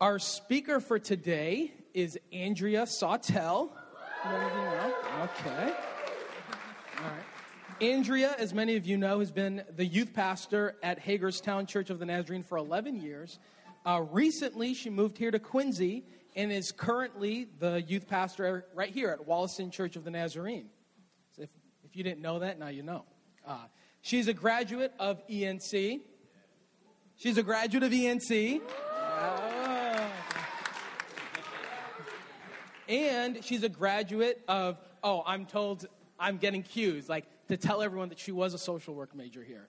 Our speaker for today is Andrea know. Okay. All right. Andrea, as many of you know, has been the youth pastor at Hagerstown Church of the Nazarene for 11 years. Uh, recently, she moved here to Quincy and is currently the youth pastor right here at Wollaston Church of the Nazarene. So if, if you didn't know that, now you know. Uh, she's a graduate of ENC. She's a graduate of ENC. And she's a graduate of, oh, I'm told I'm getting cues, like to tell everyone that she was a social work major here.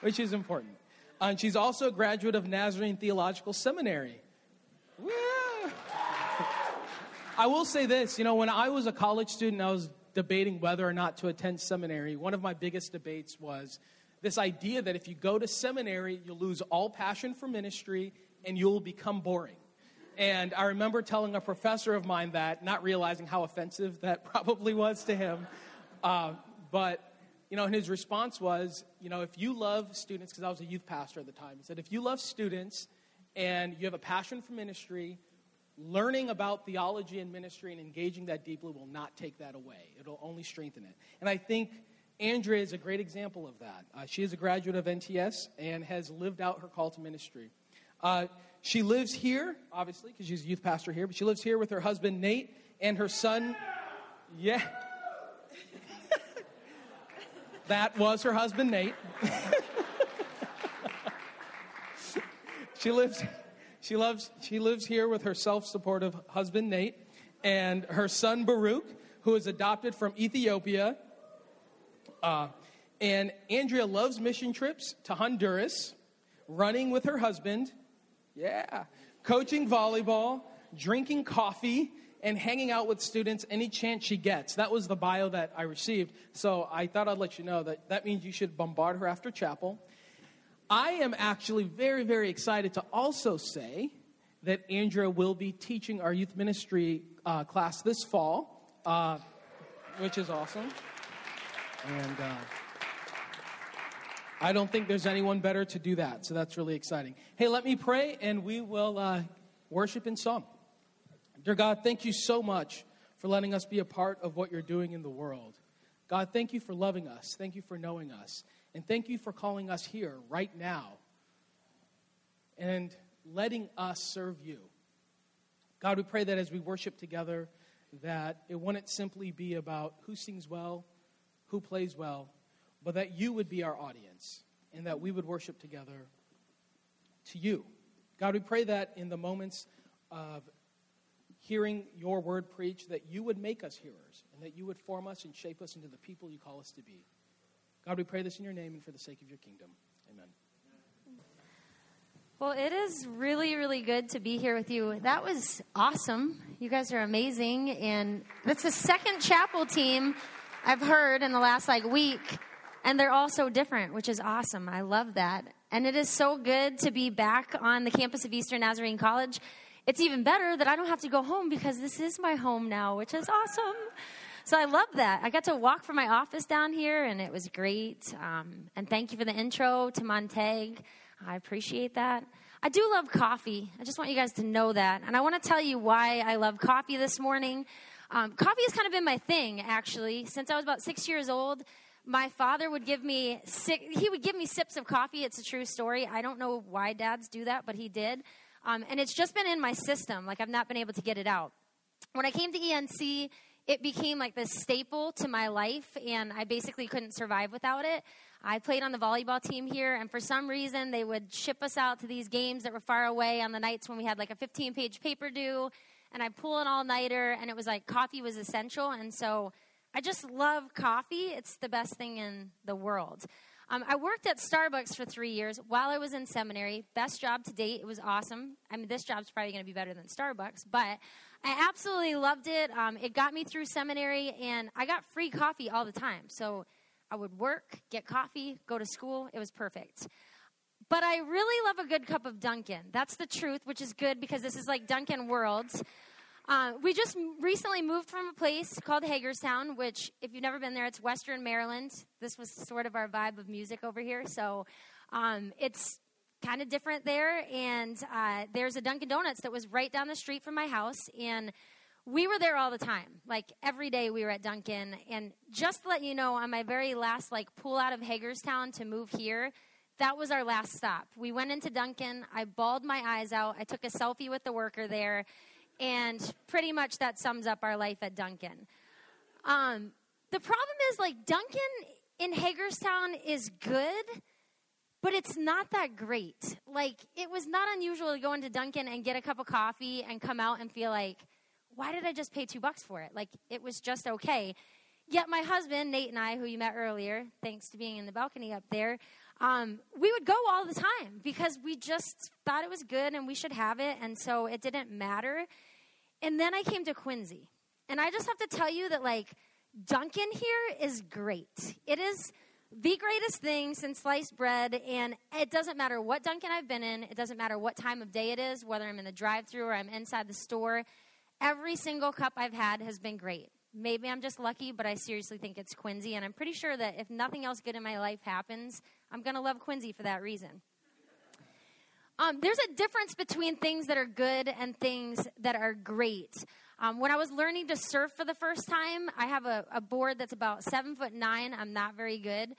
Which is important. And she's also a graduate of Nazarene Theological Seminary. Yeah. I will say this you know, when I was a college student, I was debating whether or not to attend seminary. One of my biggest debates was this idea that if you go to seminary, you'll lose all passion for ministry and you'll become boring. And I remember telling a professor of mine that, not realizing how offensive that probably was to him. Uh, but, you know, and his response was, you know, if you love students, because I was a youth pastor at the time, he said, if you love students and you have a passion for ministry, learning about theology and ministry and engaging that deeply will not take that away. It'll only strengthen it. And I think Andrea is a great example of that. Uh, she is a graduate of NTS and has lived out her call to ministry. Uh, she lives here, obviously, because she's a youth pastor here, but she lives here with her husband Nate and her son. Yeah. that was her husband Nate. she lives she loves she lives here with her self-supportive husband Nate and her son Baruch, who is adopted from Ethiopia. Uh, and Andrea loves mission trips to Honduras, running with her husband, yeah. Coaching volleyball, drinking coffee, and hanging out with students any chance she gets. That was the bio that I received. So I thought I'd let you know that that means you should bombard her after chapel. I am actually very, very excited to also say that Andrea will be teaching our youth ministry uh, class this fall, uh, which is awesome. And. Uh, I don't think there's anyone better to do that. So that's really exciting. Hey, let me pray and we will uh, worship in song. Dear God, thank you so much for letting us be a part of what you're doing in the world. God, thank you for loving us. Thank you for knowing us. And thank you for calling us here right now and letting us serve you. God, we pray that as we worship together, that it wouldn't simply be about who sings well, who plays well, but that you would be our audience and that we would worship together to you. God, we pray that in the moments of hearing your word preached, that you would make us hearers and that you would form us and shape us into the people you call us to be. God, we pray this in your name and for the sake of your kingdom. Amen. Well, it is really, really good to be here with you. That was awesome. You guys are amazing. And that's the second chapel team I've heard in the last like week and they're all so different, which is awesome. I love that. And it is so good to be back on the campus of Eastern Nazarene College. It's even better that I don't have to go home because this is my home now, which is awesome. So I love that. I got to walk from my office down here, and it was great. Um, and thank you for the intro to Montag. I appreciate that. I do love coffee. I just want you guys to know that. And I want to tell you why I love coffee this morning. Um, coffee has kind of been my thing, actually. Since I was about six years old, my father would give me he would give me sips of coffee. It's a true story. I don't know why dads do that but he did. Um, and it's just been in my system. Like i've not been able to get it out. When i came to enc it became like this staple to my life and i basically couldn't survive without it. I played on the volleyball team here and for some reason they would ship us out to these games that were far away on the nights when we had like a 15 page paper due and i'd pull an all-nighter and it was like coffee was essential and so I just love coffee. It's the best thing in the world. Um, I worked at Starbucks for three years while I was in seminary. Best job to date. It was awesome. I mean, this job's probably going to be better than Starbucks, but I absolutely loved it. Um, it got me through seminary, and I got free coffee all the time. So I would work, get coffee, go to school. It was perfect. But I really love a good cup of Dunkin'. That's the truth, which is good because this is like Dunkin' Worlds. Uh, we just recently moved from a place called Hagerstown, which, if you've never been there, it's Western Maryland. This was sort of our vibe of music over here. So um, it's kind of different there. And uh, there's a Dunkin' Donuts that was right down the street from my house. And we were there all the time. Like every day we were at Dunkin'. And just to let you know, on my very last like pull out of Hagerstown to move here, that was our last stop. We went into Dunkin'. I bawled my eyes out. I took a selfie with the worker there. And pretty much that sums up our life at Dunkin'. Um, the problem is like Dunkin' in Hagerstown is good but it's not that great. Like, it was not unusual to go into Dunkin' and get a cup of coffee and come out and feel like, why did I just pay two bucks for it? Like, it was just okay. Yet my husband, Nate, and I, who you met earlier, thanks to being in the balcony up there, um, we would go all the time because we just thought it was good and we should have it. And so it didn't matter. And then I came to Quincy. And I just have to tell you that, like, Dunkin' here is great. It is the greatest thing since sliced bread. And it doesn't matter what Dunkin' I've been in, it doesn't matter what time of day it is, whether I'm in the drive through or I'm inside the store. Every single cup I've had has been great. Maybe I'm just lucky, but I seriously think it's Quincy. And I'm pretty sure that if nothing else good in my life happens, I'm going to love Quincy for that reason. Um, there's a difference between things that are good and things that are great. Um, when I was learning to surf for the first time, I have a, a board that's about seven foot nine. I'm not very good.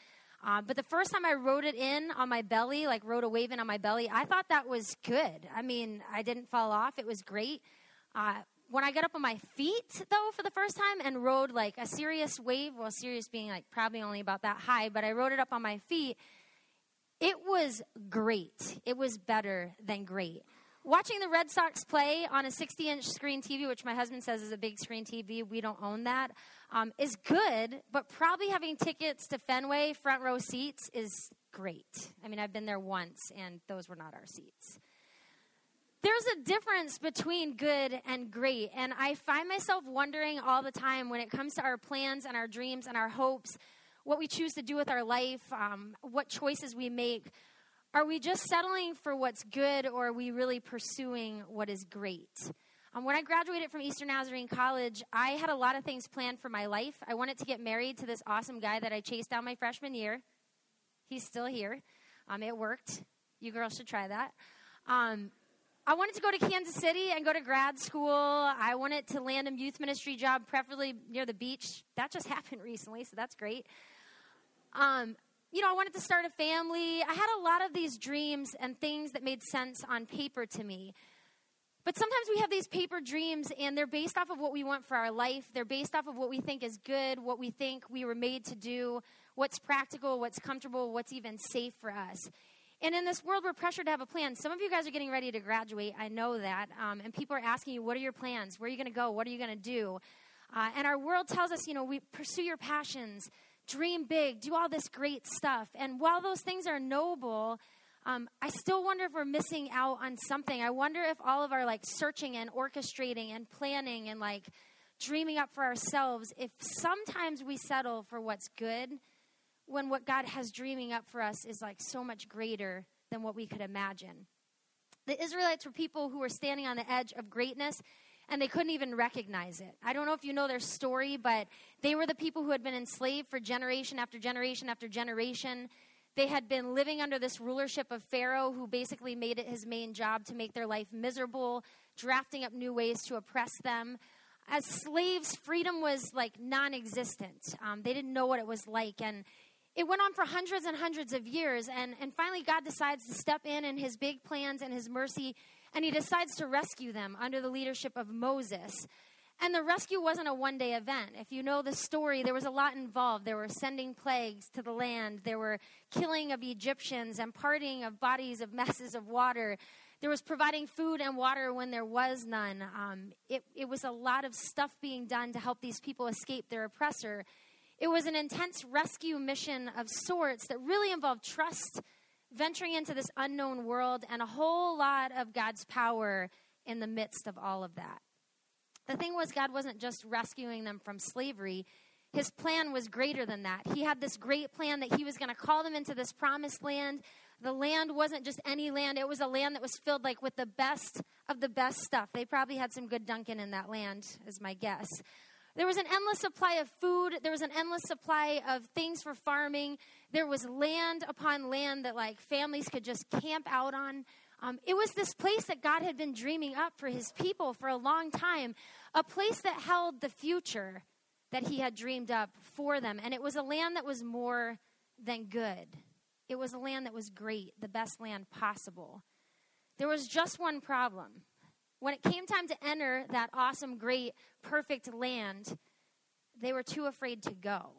Uh, but the first time I rode it in on my belly, like rode a wave in on my belly, I thought that was good. I mean, I didn't fall off. It was great. Uh, when I got up on my feet, though, for the first time and rode like a serious wave, well, serious being like probably only about that high, but I rode it up on my feet, it was great. It was better than great watching the Red Sox play on a 60 inch screen TV, which my husband says is a big screen TV, we don't own that, um, is good, but probably having tickets to Fenway front row seats is great. I mean, I've been there once, and those were not our seats. There's a difference between good and great, and I find myself wondering all the time when it comes to our plans and our dreams and our hopes, what we choose to do with our life, um, what choices we make are we just settling for what's good or are we really pursuing what is great? Um, when I graduated from Eastern Nazarene College, I had a lot of things planned for my life. I wanted to get married to this awesome guy that I chased down my freshman year. He's still here. Um, it worked. You girls should try that. Um, I wanted to go to Kansas City and go to grad school. I wanted to land a youth ministry job, preferably near the beach. That just happened recently, so that's great. Um, you know, I wanted to start a family. I had a lot of these dreams and things that made sense on paper to me. But sometimes we have these paper dreams and they're based off of what we want for our life. They're based off of what we think is good, what we think we were made to do, what's practical, what's comfortable, what's even safe for us. And in this world, we're pressured to have a plan. Some of you guys are getting ready to graduate. I know that. Um, and people are asking you, what are your plans? Where are you going to go? What are you going to do? Uh, and our world tells us, you know, we pursue your passions dream big, do all this great stuff. And while those things are noble, um, I still wonder if we're missing out on something. I wonder if all of our like searching and orchestrating and planning and like dreaming up for ourselves, if sometimes we settle for what's good when what God has dreaming up for us is like so much greater than what we could imagine. The Israelites were people who were standing on the edge of greatness and they couldn't even recognize it. I don't know if you know their story, but they were the people who had been enslaved for generation after generation after generation. They had been living under this rulership of Pharaoh, who basically made it his main job to make their life miserable, drafting up new ways to oppress them. As slaves, freedom was like non existent. Um, they didn't know what it was like. And it went on for hundreds and hundreds of years. And, and finally, God decides to step in in his big plans and his mercy and he decides to rescue them under the leadership of Moses. And the rescue wasn't a one day event. If you know the story, there was a lot involved. There were sending plagues to the land, there were killing of Egyptians and parting of bodies of masses of water. There was providing food and water when there was none. Um, it, it was a lot of stuff being done to help these people escape their oppressor. It was an intense rescue mission of sorts that really involved trust venturing into this unknown world and a whole lot of God's power in the midst of all of that. The thing was, God wasn't just rescuing them from slavery. His plan was greater than that. He had this great plan that he was going to call them into this promised land. The land wasn't just any land, it was a land that was filled like with the best of the best stuff. They probably had some good Dunkin' in that land, is my guess. There was an endless supply of food. There was an endless supply of things for farming. There was land upon land that like families could just camp out on. Um, it was this place that God had been dreaming up for his people for a long time, a place that held the future that he had dreamed up for them. And it was a land that was more than good. It was a land that was great, the best land possible. There was just one problem when it came time to enter that awesome, great, perfect land, they were too afraid to go.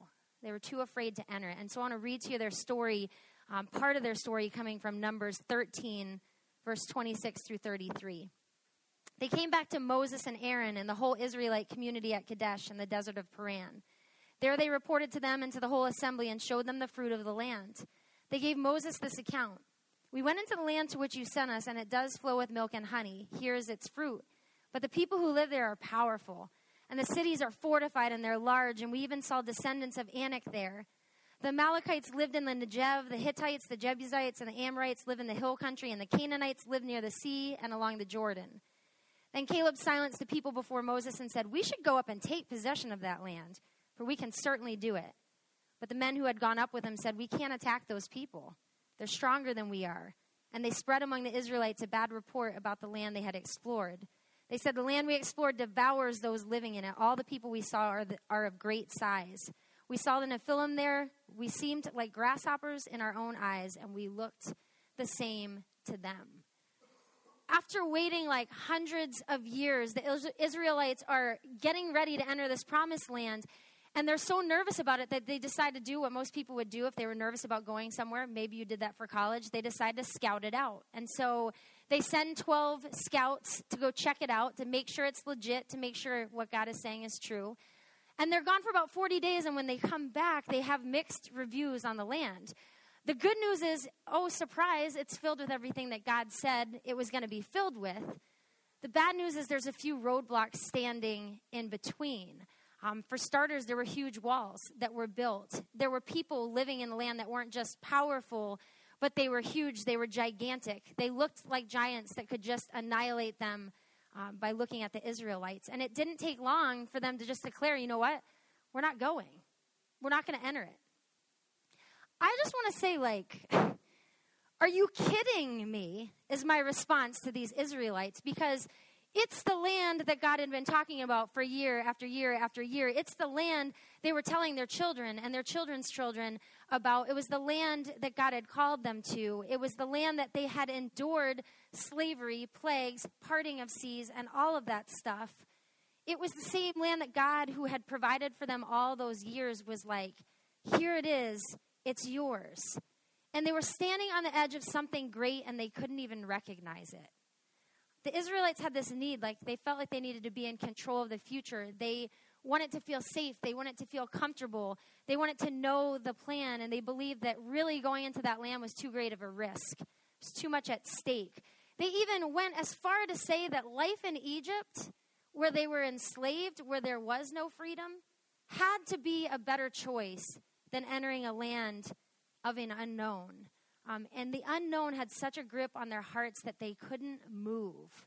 They were too afraid to enter. And so I want to read to you their story, um, part of their story coming from Numbers 13, verse 26 through 33. They came back to Moses and Aaron and the whole Israelite community at Kadesh in the desert of Paran. There they reported to them and to the whole assembly and showed them the fruit of the land. They gave Moses this account we went into the land to which you sent us, and it does flow with milk and honey. Here is its fruit. But the people who live there are powerful, and the cities are fortified and they're large, and we even saw descendants of Anak there. The Amalekites lived in the Negev, the Hittites, the Jebusites, and the Amorites live in the hill country, and the Canaanites live near the sea and along the Jordan. Then Caleb silenced the people before Moses and said, We should go up and take possession of that land, for we can certainly do it. But the men who had gone up with him said, We can't attack those people. They're stronger than we are. And they spread among the Israelites a bad report about the land they had explored. They said, The land we explored devours those living in it. All the people we saw are, the, are of great size. We saw the Nephilim there. We seemed like grasshoppers in our own eyes, and we looked the same to them. After waiting like hundreds of years, the Israelites are getting ready to enter this promised land, and they're so nervous about it that they decide to do what most people would do if they were nervous about going somewhere. Maybe you did that for college. They decide to scout it out. And so they send 12 scouts to go check it out, to make sure it's legit, to make sure what God is saying is true. And they're gone for about 40 days, and when they come back, they have mixed reviews on the land. The good news is, oh, surprise, it's filled with everything that God said it was going to be filled with. The bad news is there's a few roadblocks standing in between. Um, for starters, there were huge walls that were built. There were people living in the land that weren't just powerful, but they were huge. They were gigantic. They looked like giants that could just annihilate them um, by looking at the Israelites. And it didn't take long for them to just declare, you know what? We're not going. We're not going to enter it. I just want to say, like, are you kidding me? Is my response to these Israelites because it's the land that God had been talking about for year after year after year. It's the land they were telling their children and their children's children about. It was the land that God had called them to. It was the land that they had endured slavery, plagues, parting of seas, and all of that stuff. It was the same land that God, who had provided for them all those years, was like, here it is, it's yours. And they were standing on the edge of something great and they couldn't even recognize it the Israelites had this need, like they felt like they needed to be in control of the future. They wanted to feel safe, they wanted to feel comfortable, they wanted to know the plan, and they believed that really going into that land was too great of a risk. It's too much at stake. They even went as far to say that life in Egypt, where they were enslaved, where there was no freedom, had to be a better choice than entering a land of an unknown. Um, and the unknown had such a grip on their hearts that they couldn't move.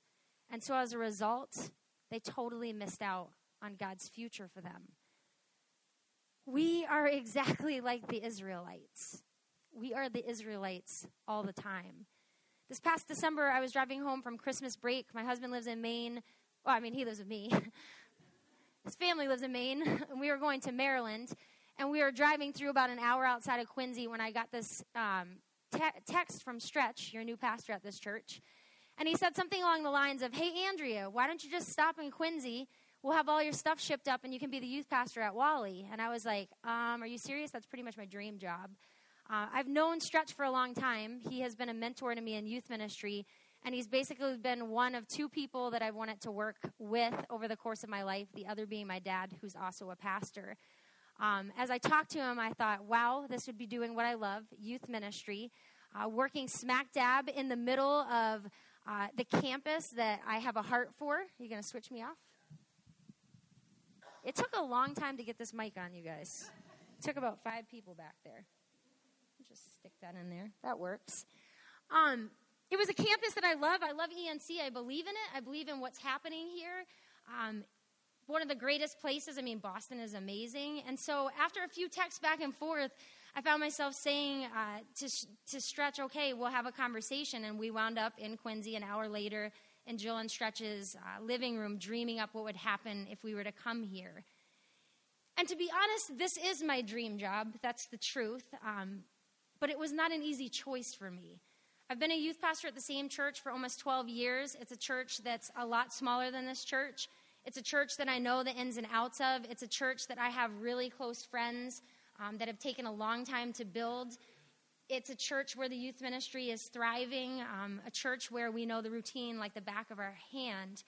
And so as a result, they totally missed out on God's future for them. We are exactly like the Israelites. We are the Israelites all the time. This past December, I was driving home from Christmas break. My husband lives in Maine. Well, I mean, he lives with me. His family lives in Maine, and we were going to Maryland. And we were driving through about an hour outside of Quincy when I got this um, te- text from Stretch, your new pastor at this church. And he said something along the lines of, Hey, Andrea, why don't you just stop in Quincy? We'll have all your stuff shipped up and you can be the youth pastor at Wally. And I was like, um, Are you serious? That's pretty much my dream job. Uh, I've known Stretch for a long time. He has been a mentor to me in youth ministry. And he's basically been one of two people that I've wanted to work with over the course of my life, the other being my dad, who's also a pastor. Um, as I talked to him, I thought, wow, this would be doing what I love youth ministry, uh, working smack dab in the middle of uh, the campus that I have a heart for. Are you going to switch me off? It took a long time to get this mic on, you guys. It took about five people back there. Just stick that in there. That works. Um, it was a campus that I love. I love ENC. I believe in it. I believe in what's happening here. Um, one of the greatest places. I mean, Boston is amazing. And so after a few texts back and forth, I found myself saying uh, to, to Stretch, okay, we'll have a conversation. And we wound up in Quincy an hour later in Jill and Stretch's uh, living room, dreaming up what would happen if we were to come here. And to be honest, this is my dream job. That's the truth. Um, but it was not an easy choice for me. I've been a youth pastor at the same church for almost 12 years. It's a church that's a lot smaller than this church. It's a church that I know the ins and outs of. It's a church that I have really close friends um, that have taken a long time to build. It's a church where the youth ministry is thriving, um, a church where we know the routine like the back of our hand.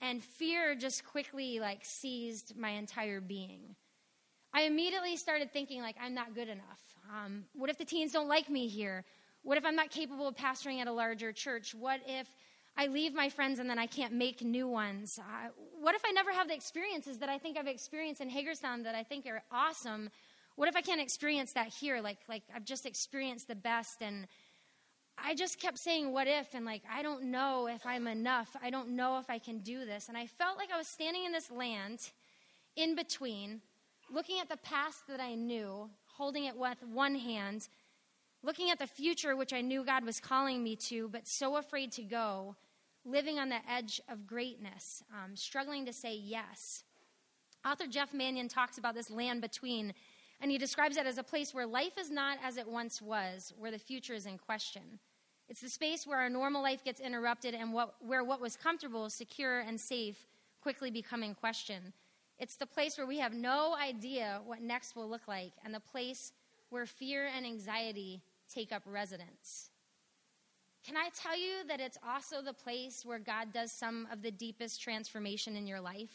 And fear just quickly like seized my entire being. I immediately started thinking like I'm not good enough. Um, what if the teens don't like me here? What if I'm not capable of pastoring at a larger church? What if I leave my friends and then I can't make new ones? Uh, what if I never have the experiences that I think I've experienced in Hagerstown that I think are awesome? What if I can't experience that here? Like, like I've just experienced the best and I just kept saying, what if? And like, I don't know if I'm enough. I don't know if I can do this. And I felt like I was standing in this land in between, looking at the past that I knew, holding it with one hand, looking at the future, which I knew God was calling me to, but so afraid to go, living on the edge of greatness, um, struggling to say yes. Author Jeff Manion talks about this land between, and he describes it as a place where life is not as it once was, where the future is in question. It's the space where our normal life gets interrupted and what, where what was comfortable, secure, and safe quickly become in question. It's the place where we have no idea what next will look like, and the place where fear and anxiety take up residence. Can I tell you that it's also the place where God does some of the deepest transformation in your life?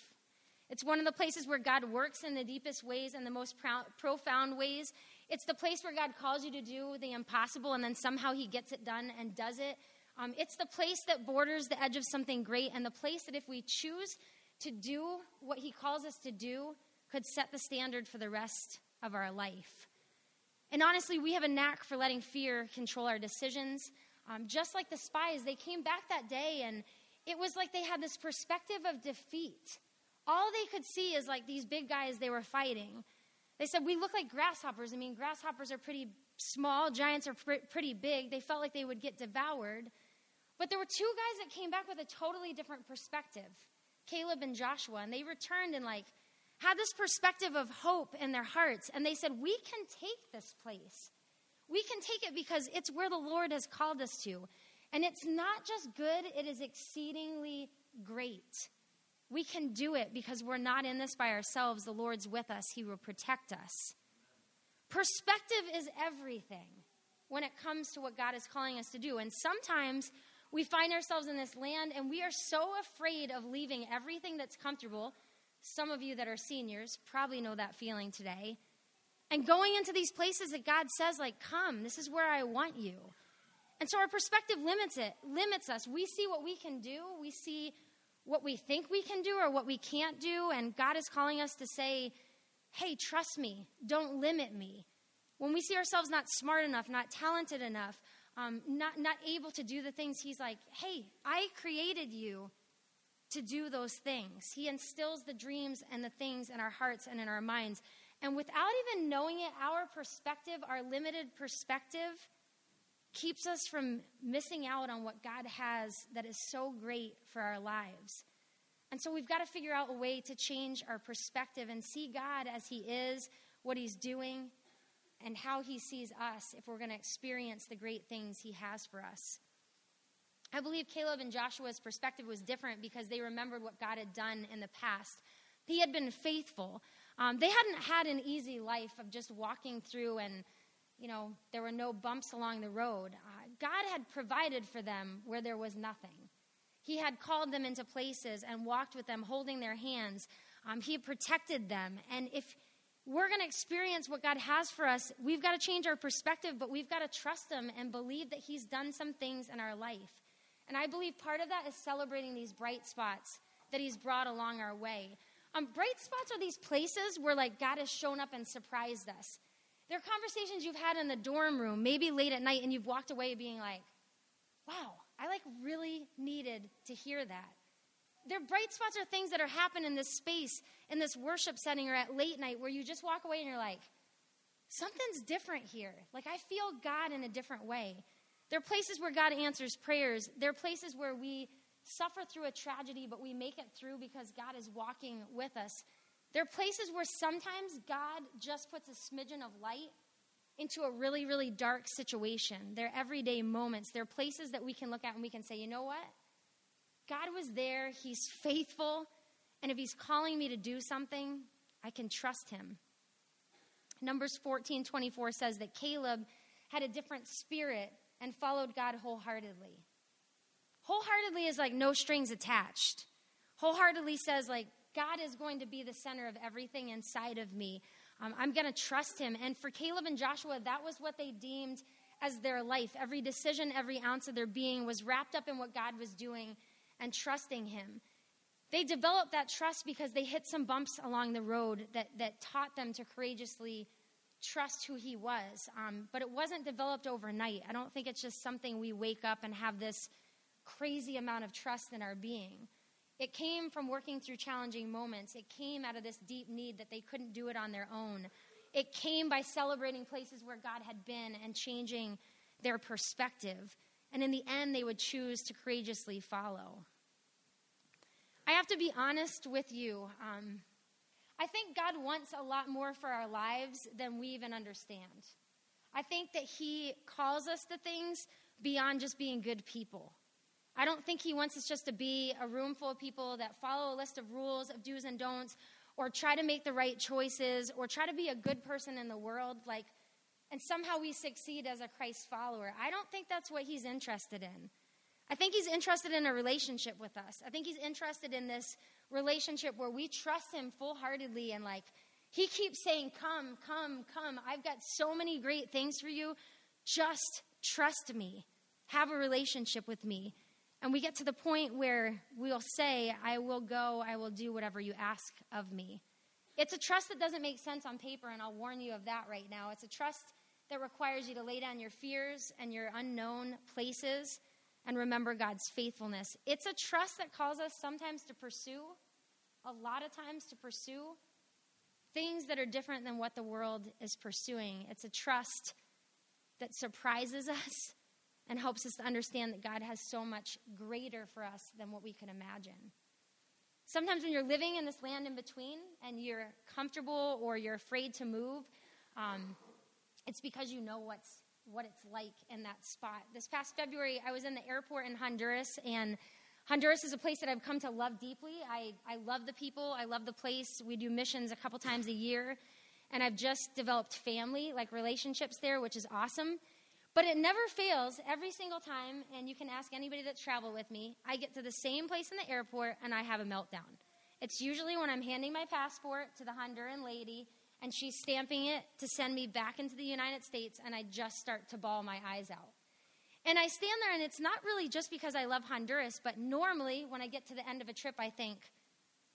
It's one of the places where God works in the deepest ways and the most pro- profound ways. It's the place where God calls you to do the impossible and then somehow He gets it done and does it. Um, it's the place that borders the edge of something great and the place that if we choose to do what He calls us to do, could set the standard for the rest of our life. And honestly, we have a knack for letting fear control our decisions. Um, just like the spies, they came back that day and it was like they had this perspective of defeat. All they could see is like these big guys they were fighting. They said, We look like grasshoppers. I mean, grasshoppers are pretty small, giants are pr- pretty big. They felt like they would get devoured. But there were two guys that came back with a totally different perspective Caleb and Joshua. And they returned and like had this perspective of hope in their hearts. And they said, We can take this place. We can take it because it's where the Lord has called us to. And it's not just good, it is exceedingly great. We can do it because we're not in this by ourselves. The Lord's with us, He will protect us. Perspective is everything when it comes to what God is calling us to do. And sometimes we find ourselves in this land and we are so afraid of leaving everything that's comfortable some of you that are seniors probably know that feeling today. And going into these places that God says, like, come, this is where I want you. And so our perspective limits it, limits us. We see what we can do, we see what we think we can do or what we can't do, and God is calling us to say, hey, trust me, don't limit me. When we see ourselves not smart enough, not talented enough, um, not, not able to do the things, He's like, hey, I created you to do those things. He instills the dreams and the things in our hearts and in our minds. And without even knowing it, our perspective, our limited perspective, keeps us from missing out on what God has that is so great for our lives. And so we've got to figure out a way to change our perspective and see God as He is, what He's doing, and how He sees us if we're going to experience the great things He has for us. I believe Caleb and Joshua's perspective was different because they remembered what God had done in the past. He had been faithful. Um, they hadn't had an easy life of just walking through and, you know, there were no bumps along the road. Uh, God had provided for them where there was nothing. He had called them into places and walked with them, holding their hands. Um, he protected them. And if we're going to experience what God has for us, we've got to change our perspective, but we've got to trust Him and believe that He's done some things in our life. And I believe part of that is celebrating these bright spots that He's brought along our way. Um, bright spots are these places where like God has shown up and surprised us. They're conversations you've had in the dorm room, maybe late at night, and you've walked away being like, wow, I like really needed to hear that. their bright spots are things that are happening in this space, in this worship setting, or at late night where you just walk away and you're like, something's different here. Like, I feel God in a different way. There are places where God answers prayers. There are places where we suffer through a tragedy, but we make it through because God is walking with us. There are places where sometimes God just puts a smidgen of light into a really, really dark situation. They're everyday moments. They're places that we can look at and we can say, you know what? God was there. He's faithful. And if He's calling me to do something, I can trust Him. Numbers 14 24 says that Caleb had a different spirit and followed God wholeheartedly. Wholeheartedly is like no strings attached. Wholeheartedly says, like, God is going to be the center of everything inside of me. Um, I'm going to trust him. And for Caleb and Joshua, that was what they deemed as their life. Every decision, every ounce of their being was wrapped up in what God was doing and trusting him. They developed that trust because they hit some bumps along the road that, that taught them to courageously trust who he was. Um, but it wasn't developed overnight. I don't think it's just something we wake up and have this crazy amount of trust in our being. It came from working through challenging moments. It came out of this deep need that they couldn't do it on their own. It came by celebrating places where God had been and changing their perspective. And in the end, they would choose to courageously follow. I have to be honest with you. Um, I think God wants a lot more for our lives than we even understand. I think that He calls us to things beyond just being good people. I don't think he wants us just to be a room full of people that follow a list of rules, of do's and don'ts, or try to make the right choices, or try to be a good person in the world, like, and somehow we succeed as a Christ follower. I don't think that's what he's interested in. I think he's interested in a relationship with us. I think he's interested in this relationship where we trust him full heartedly and, like, he keeps saying, Come, come, come. I've got so many great things for you. Just trust me. Have a relationship with me. And we get to the point where we'll say, I will go, I will do whatever you ask of me. It's a trust that doesn't make sense on paper, and I'll warn you of that right now. It's a trust that requires you to lay down your fears and your unknown places and remember God's faithfulness. It's a trust that calls us sometimes to pursue, a lot of times to pursue things that are different than what the world is pursuing. It's a trust that surprises us and helps us to understand that God has so much greater for us than what we can imagine. Sometimes when you're living in this land in between and you're comfortable or you're afraid to move, um, it's because you know what's what it's like in that spot. This past February, I was in the airport in Honduras, and Honduras is a place that I've come to love deeply. I, I love the people, I love the place. We do missions a couple times a year, and I've just developed family, like relationships there, which is awesome. But it never fails every single time, and you can ask anybody that's traveled with me. I get to the same place in the airport and I have a meltdown. It's usually when I'm handing my passport to the Honduran lady and she's stamping it to send me back into the United States, and I just start to bawl my eyes out. And I stand there, and it's not really just because I love Honduras, but normally when I get to the end of a trip, I think,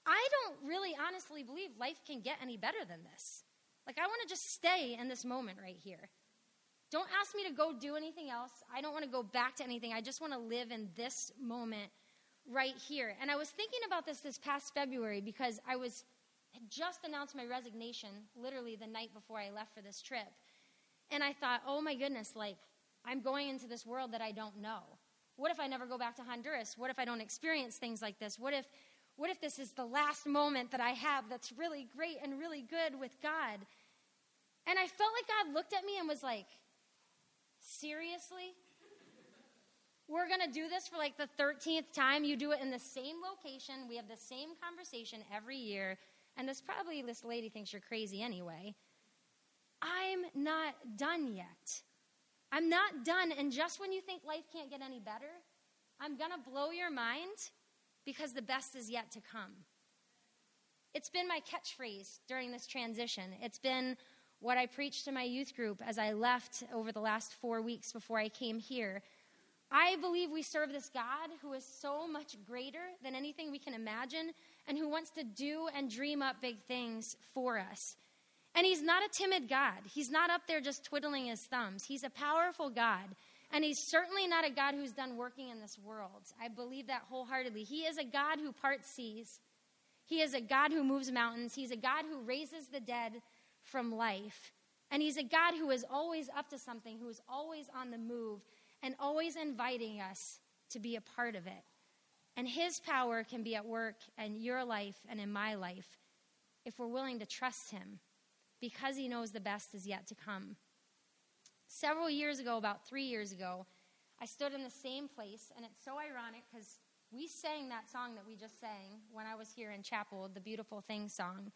I don't really honestly believe life can get any better than this. Like, I want to just stay in this moment right here. Don't ask me to go do anything else. I don't want to go back to anything. I just want to live in this moment right here. And I was thinking about this this past February because I was had just announced my resignation literally the night before I left for this trip. And I thought, "Oh my goodness, like I'm going into this world that I don't know. What if I never go back to Honduras? What if I don't experience things like this? What if what if this is the last moment that I have that's really great and really good with God?" And I felt like God looked at me and was like, Seriously? We're going to do this for like the 13th time. You do it in the same location. We have the same conversation every year. And this probably, this lady thinks you're crazy anyway. I'm not done yet. I'm not done. And just when you think life can't get any better, I'm going to blow your mind because the best is yet to come. It's been my catchphrase during this transition. It's been what I preached to my youth group as I left over the last four weeks before I came here. I believe we serve this God who is so much greater than anything we can imagine and who wants to do and dream up big things for us. And He's not a timid God. He's not up there just twiddling His thumbs. He's a powerful God. And he's certainly not a God who's done working in this world. I believe that wholeheartedly. He is a God who parts seas. He is a God who moves mountains. He's a God who raises the dead from life. And he's a God who is always up to something, who is always on the move, and always inviting us to be a part of it. And his power can be at work in your life and in my life if we're willing to trust him because he knows the best is yet to come. Several years ago, about three years ago, I stood in the same place, and it's so ironic because we sang that song that we just sang when I was here in chapel, the Beautiful Thing song.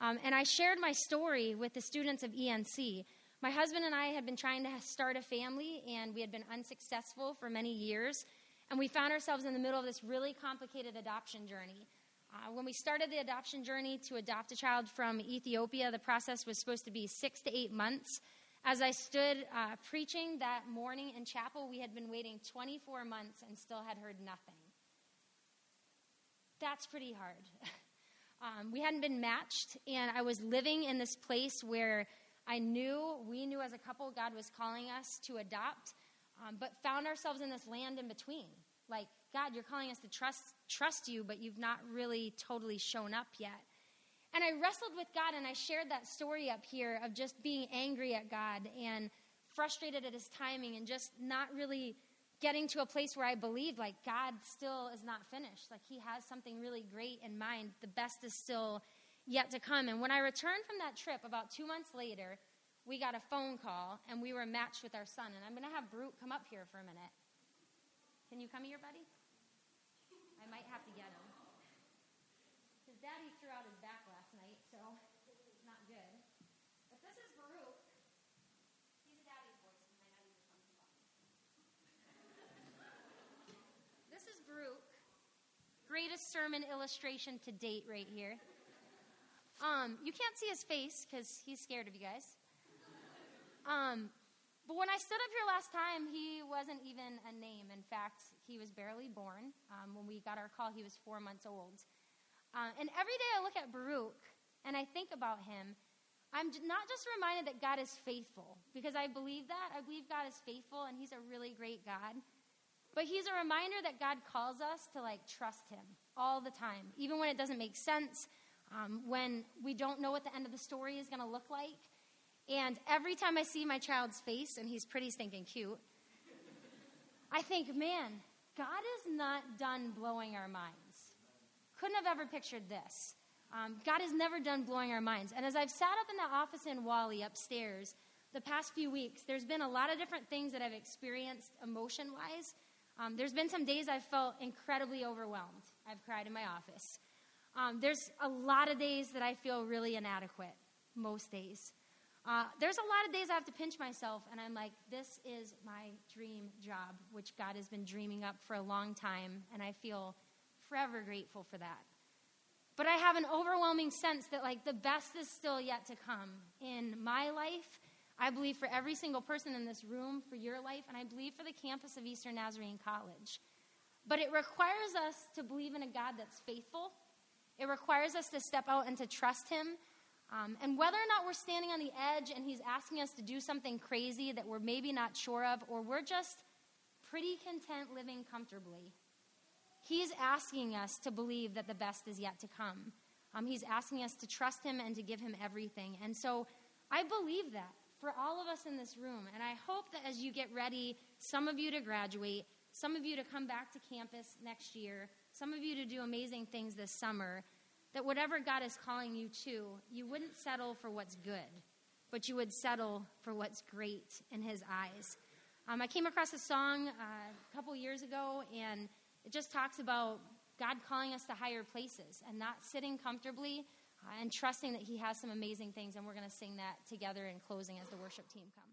Um, and I shared my story with the students of ENC. My husband and I had been trying to start a family, and we had been unsuccessful for many years. And we found ourselves in the middle of this really complicated adoption journey. Uh, when we started the adoption journey to adopt a child from Ethiopia, the process was supposed to be six to eight months. As I stood uh, preaching that morning in chapel, we had been waiting 24 months and still had heard nothing. That's pretty hard. um, we hadn't been matched, and I was living in this place where I knew, we knew as a couple, God was calling us to adopt, um, but found ourselves in this land in between. Like, God, you're calling us to trust, trust you, but you've not really totally shown up yet. And I wrestled with God and I shared that story up here of just being angry at God and frustrated at his timing and just not really getting to a place where I believed like God still is not finished. Like he has something really great in mind. The best is still yet to come. And when I returned from that trip about two months later, we got a phone call and we were matched with our son. And I'm going to have Brute come up here for a minute. Can you come here, buddy? I might have to get him. His daddy threw out his back last night, so it's not good. But this is Baruch. He's a daddy's voice. He might not even come to Baruch. Greatest sermon illustration to date right here. Um, you can't see his face because he's scared of you guys. Um, but when I stood up here last time, he wasn't even a name. In fact, he was barely born. Um, when we got our call, he was four months old. Uh, and every day I look at Baruch and I think about him, I'm not just reminded that God is faithful, because I believe that. I believe God is faithful and he's a really great God. But he's a reminder that God calls us to like trust him all the time, even when it doesn't make sense, um, when we don't know what the end of the story is going to look like. And every time I see my child's face, and he's pretty stinking cute, I think, man, God is not done blowing our minds. Couldn't have ever pictured this. Um, God is never done blowing our minds. And as I've sat up in the office in Wally upstairs the past few weeks, there's been a lot of different things that I've experienced emotion wise. Um, there's been some days I've felt incredibly overwhelmed. I've cried in my office. Um, there's a lot of days that I feel really inadequate, most days. Uh, there's a lot of days I have to pinch myself, and I'm like, this is my dream job, which God has been dreaming up for a long time, and I feel forever grateful for that. But I have an overwhelming sense that, like, the best is still yet to come in my life. I believe for every single person in this room, for your life, and I believe for the campus of Eastern Nazarene College. But it requires us to believe in a God that's faithful. It requires us to step out and to trust Him um, and whether or not we're standing on the edge and he's asking us to do something crazy that we're maybe not sure of, or we're just pretty content living comfortably, he's asking us to believe that the best is yet to come. Um, he's asking us to trust him and to give him everything. And so I believe that for all of us in this room. And I hope that as you get ready, some of you to graduate, some of you to come back to campus next year, some of you to do amazing things this summer, that whatever God is calling you to, you wouldn't settle for what's good, but you would settle for what's great in His eyes. Um, I came across a song uh, a couple years ago, and it just talks about God calling us to higher places and not sitting comfortably and trusting that He has some amazing things. And we're going to sing that together in closing as the worship team comes.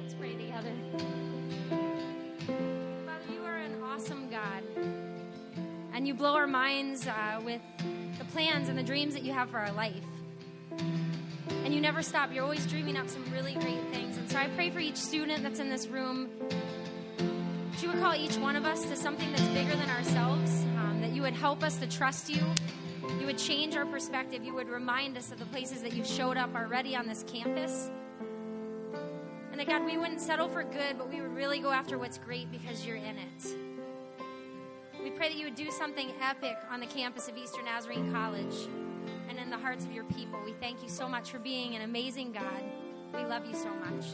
Let's pray together. Father, you are an awesome God and you blow our minds uh, with the plans and the dreams that you have for our life. And you never stop. You're always dreaming up some really great things. And so I pray for each student that's in this room. You would call each one of us to something that's bigger than ourselves, that you would help us to trust you. You would change our perspective. You would remind us of the places that you've showed up already on this campus. And that God, we wouldn't settle for good, but we would really go after what's great because you're in it. We pray that you would do something epic on the campus of Eastern Nazarene College and in the hearts of your people. We thank you so much for being an amazing God. We love you so much.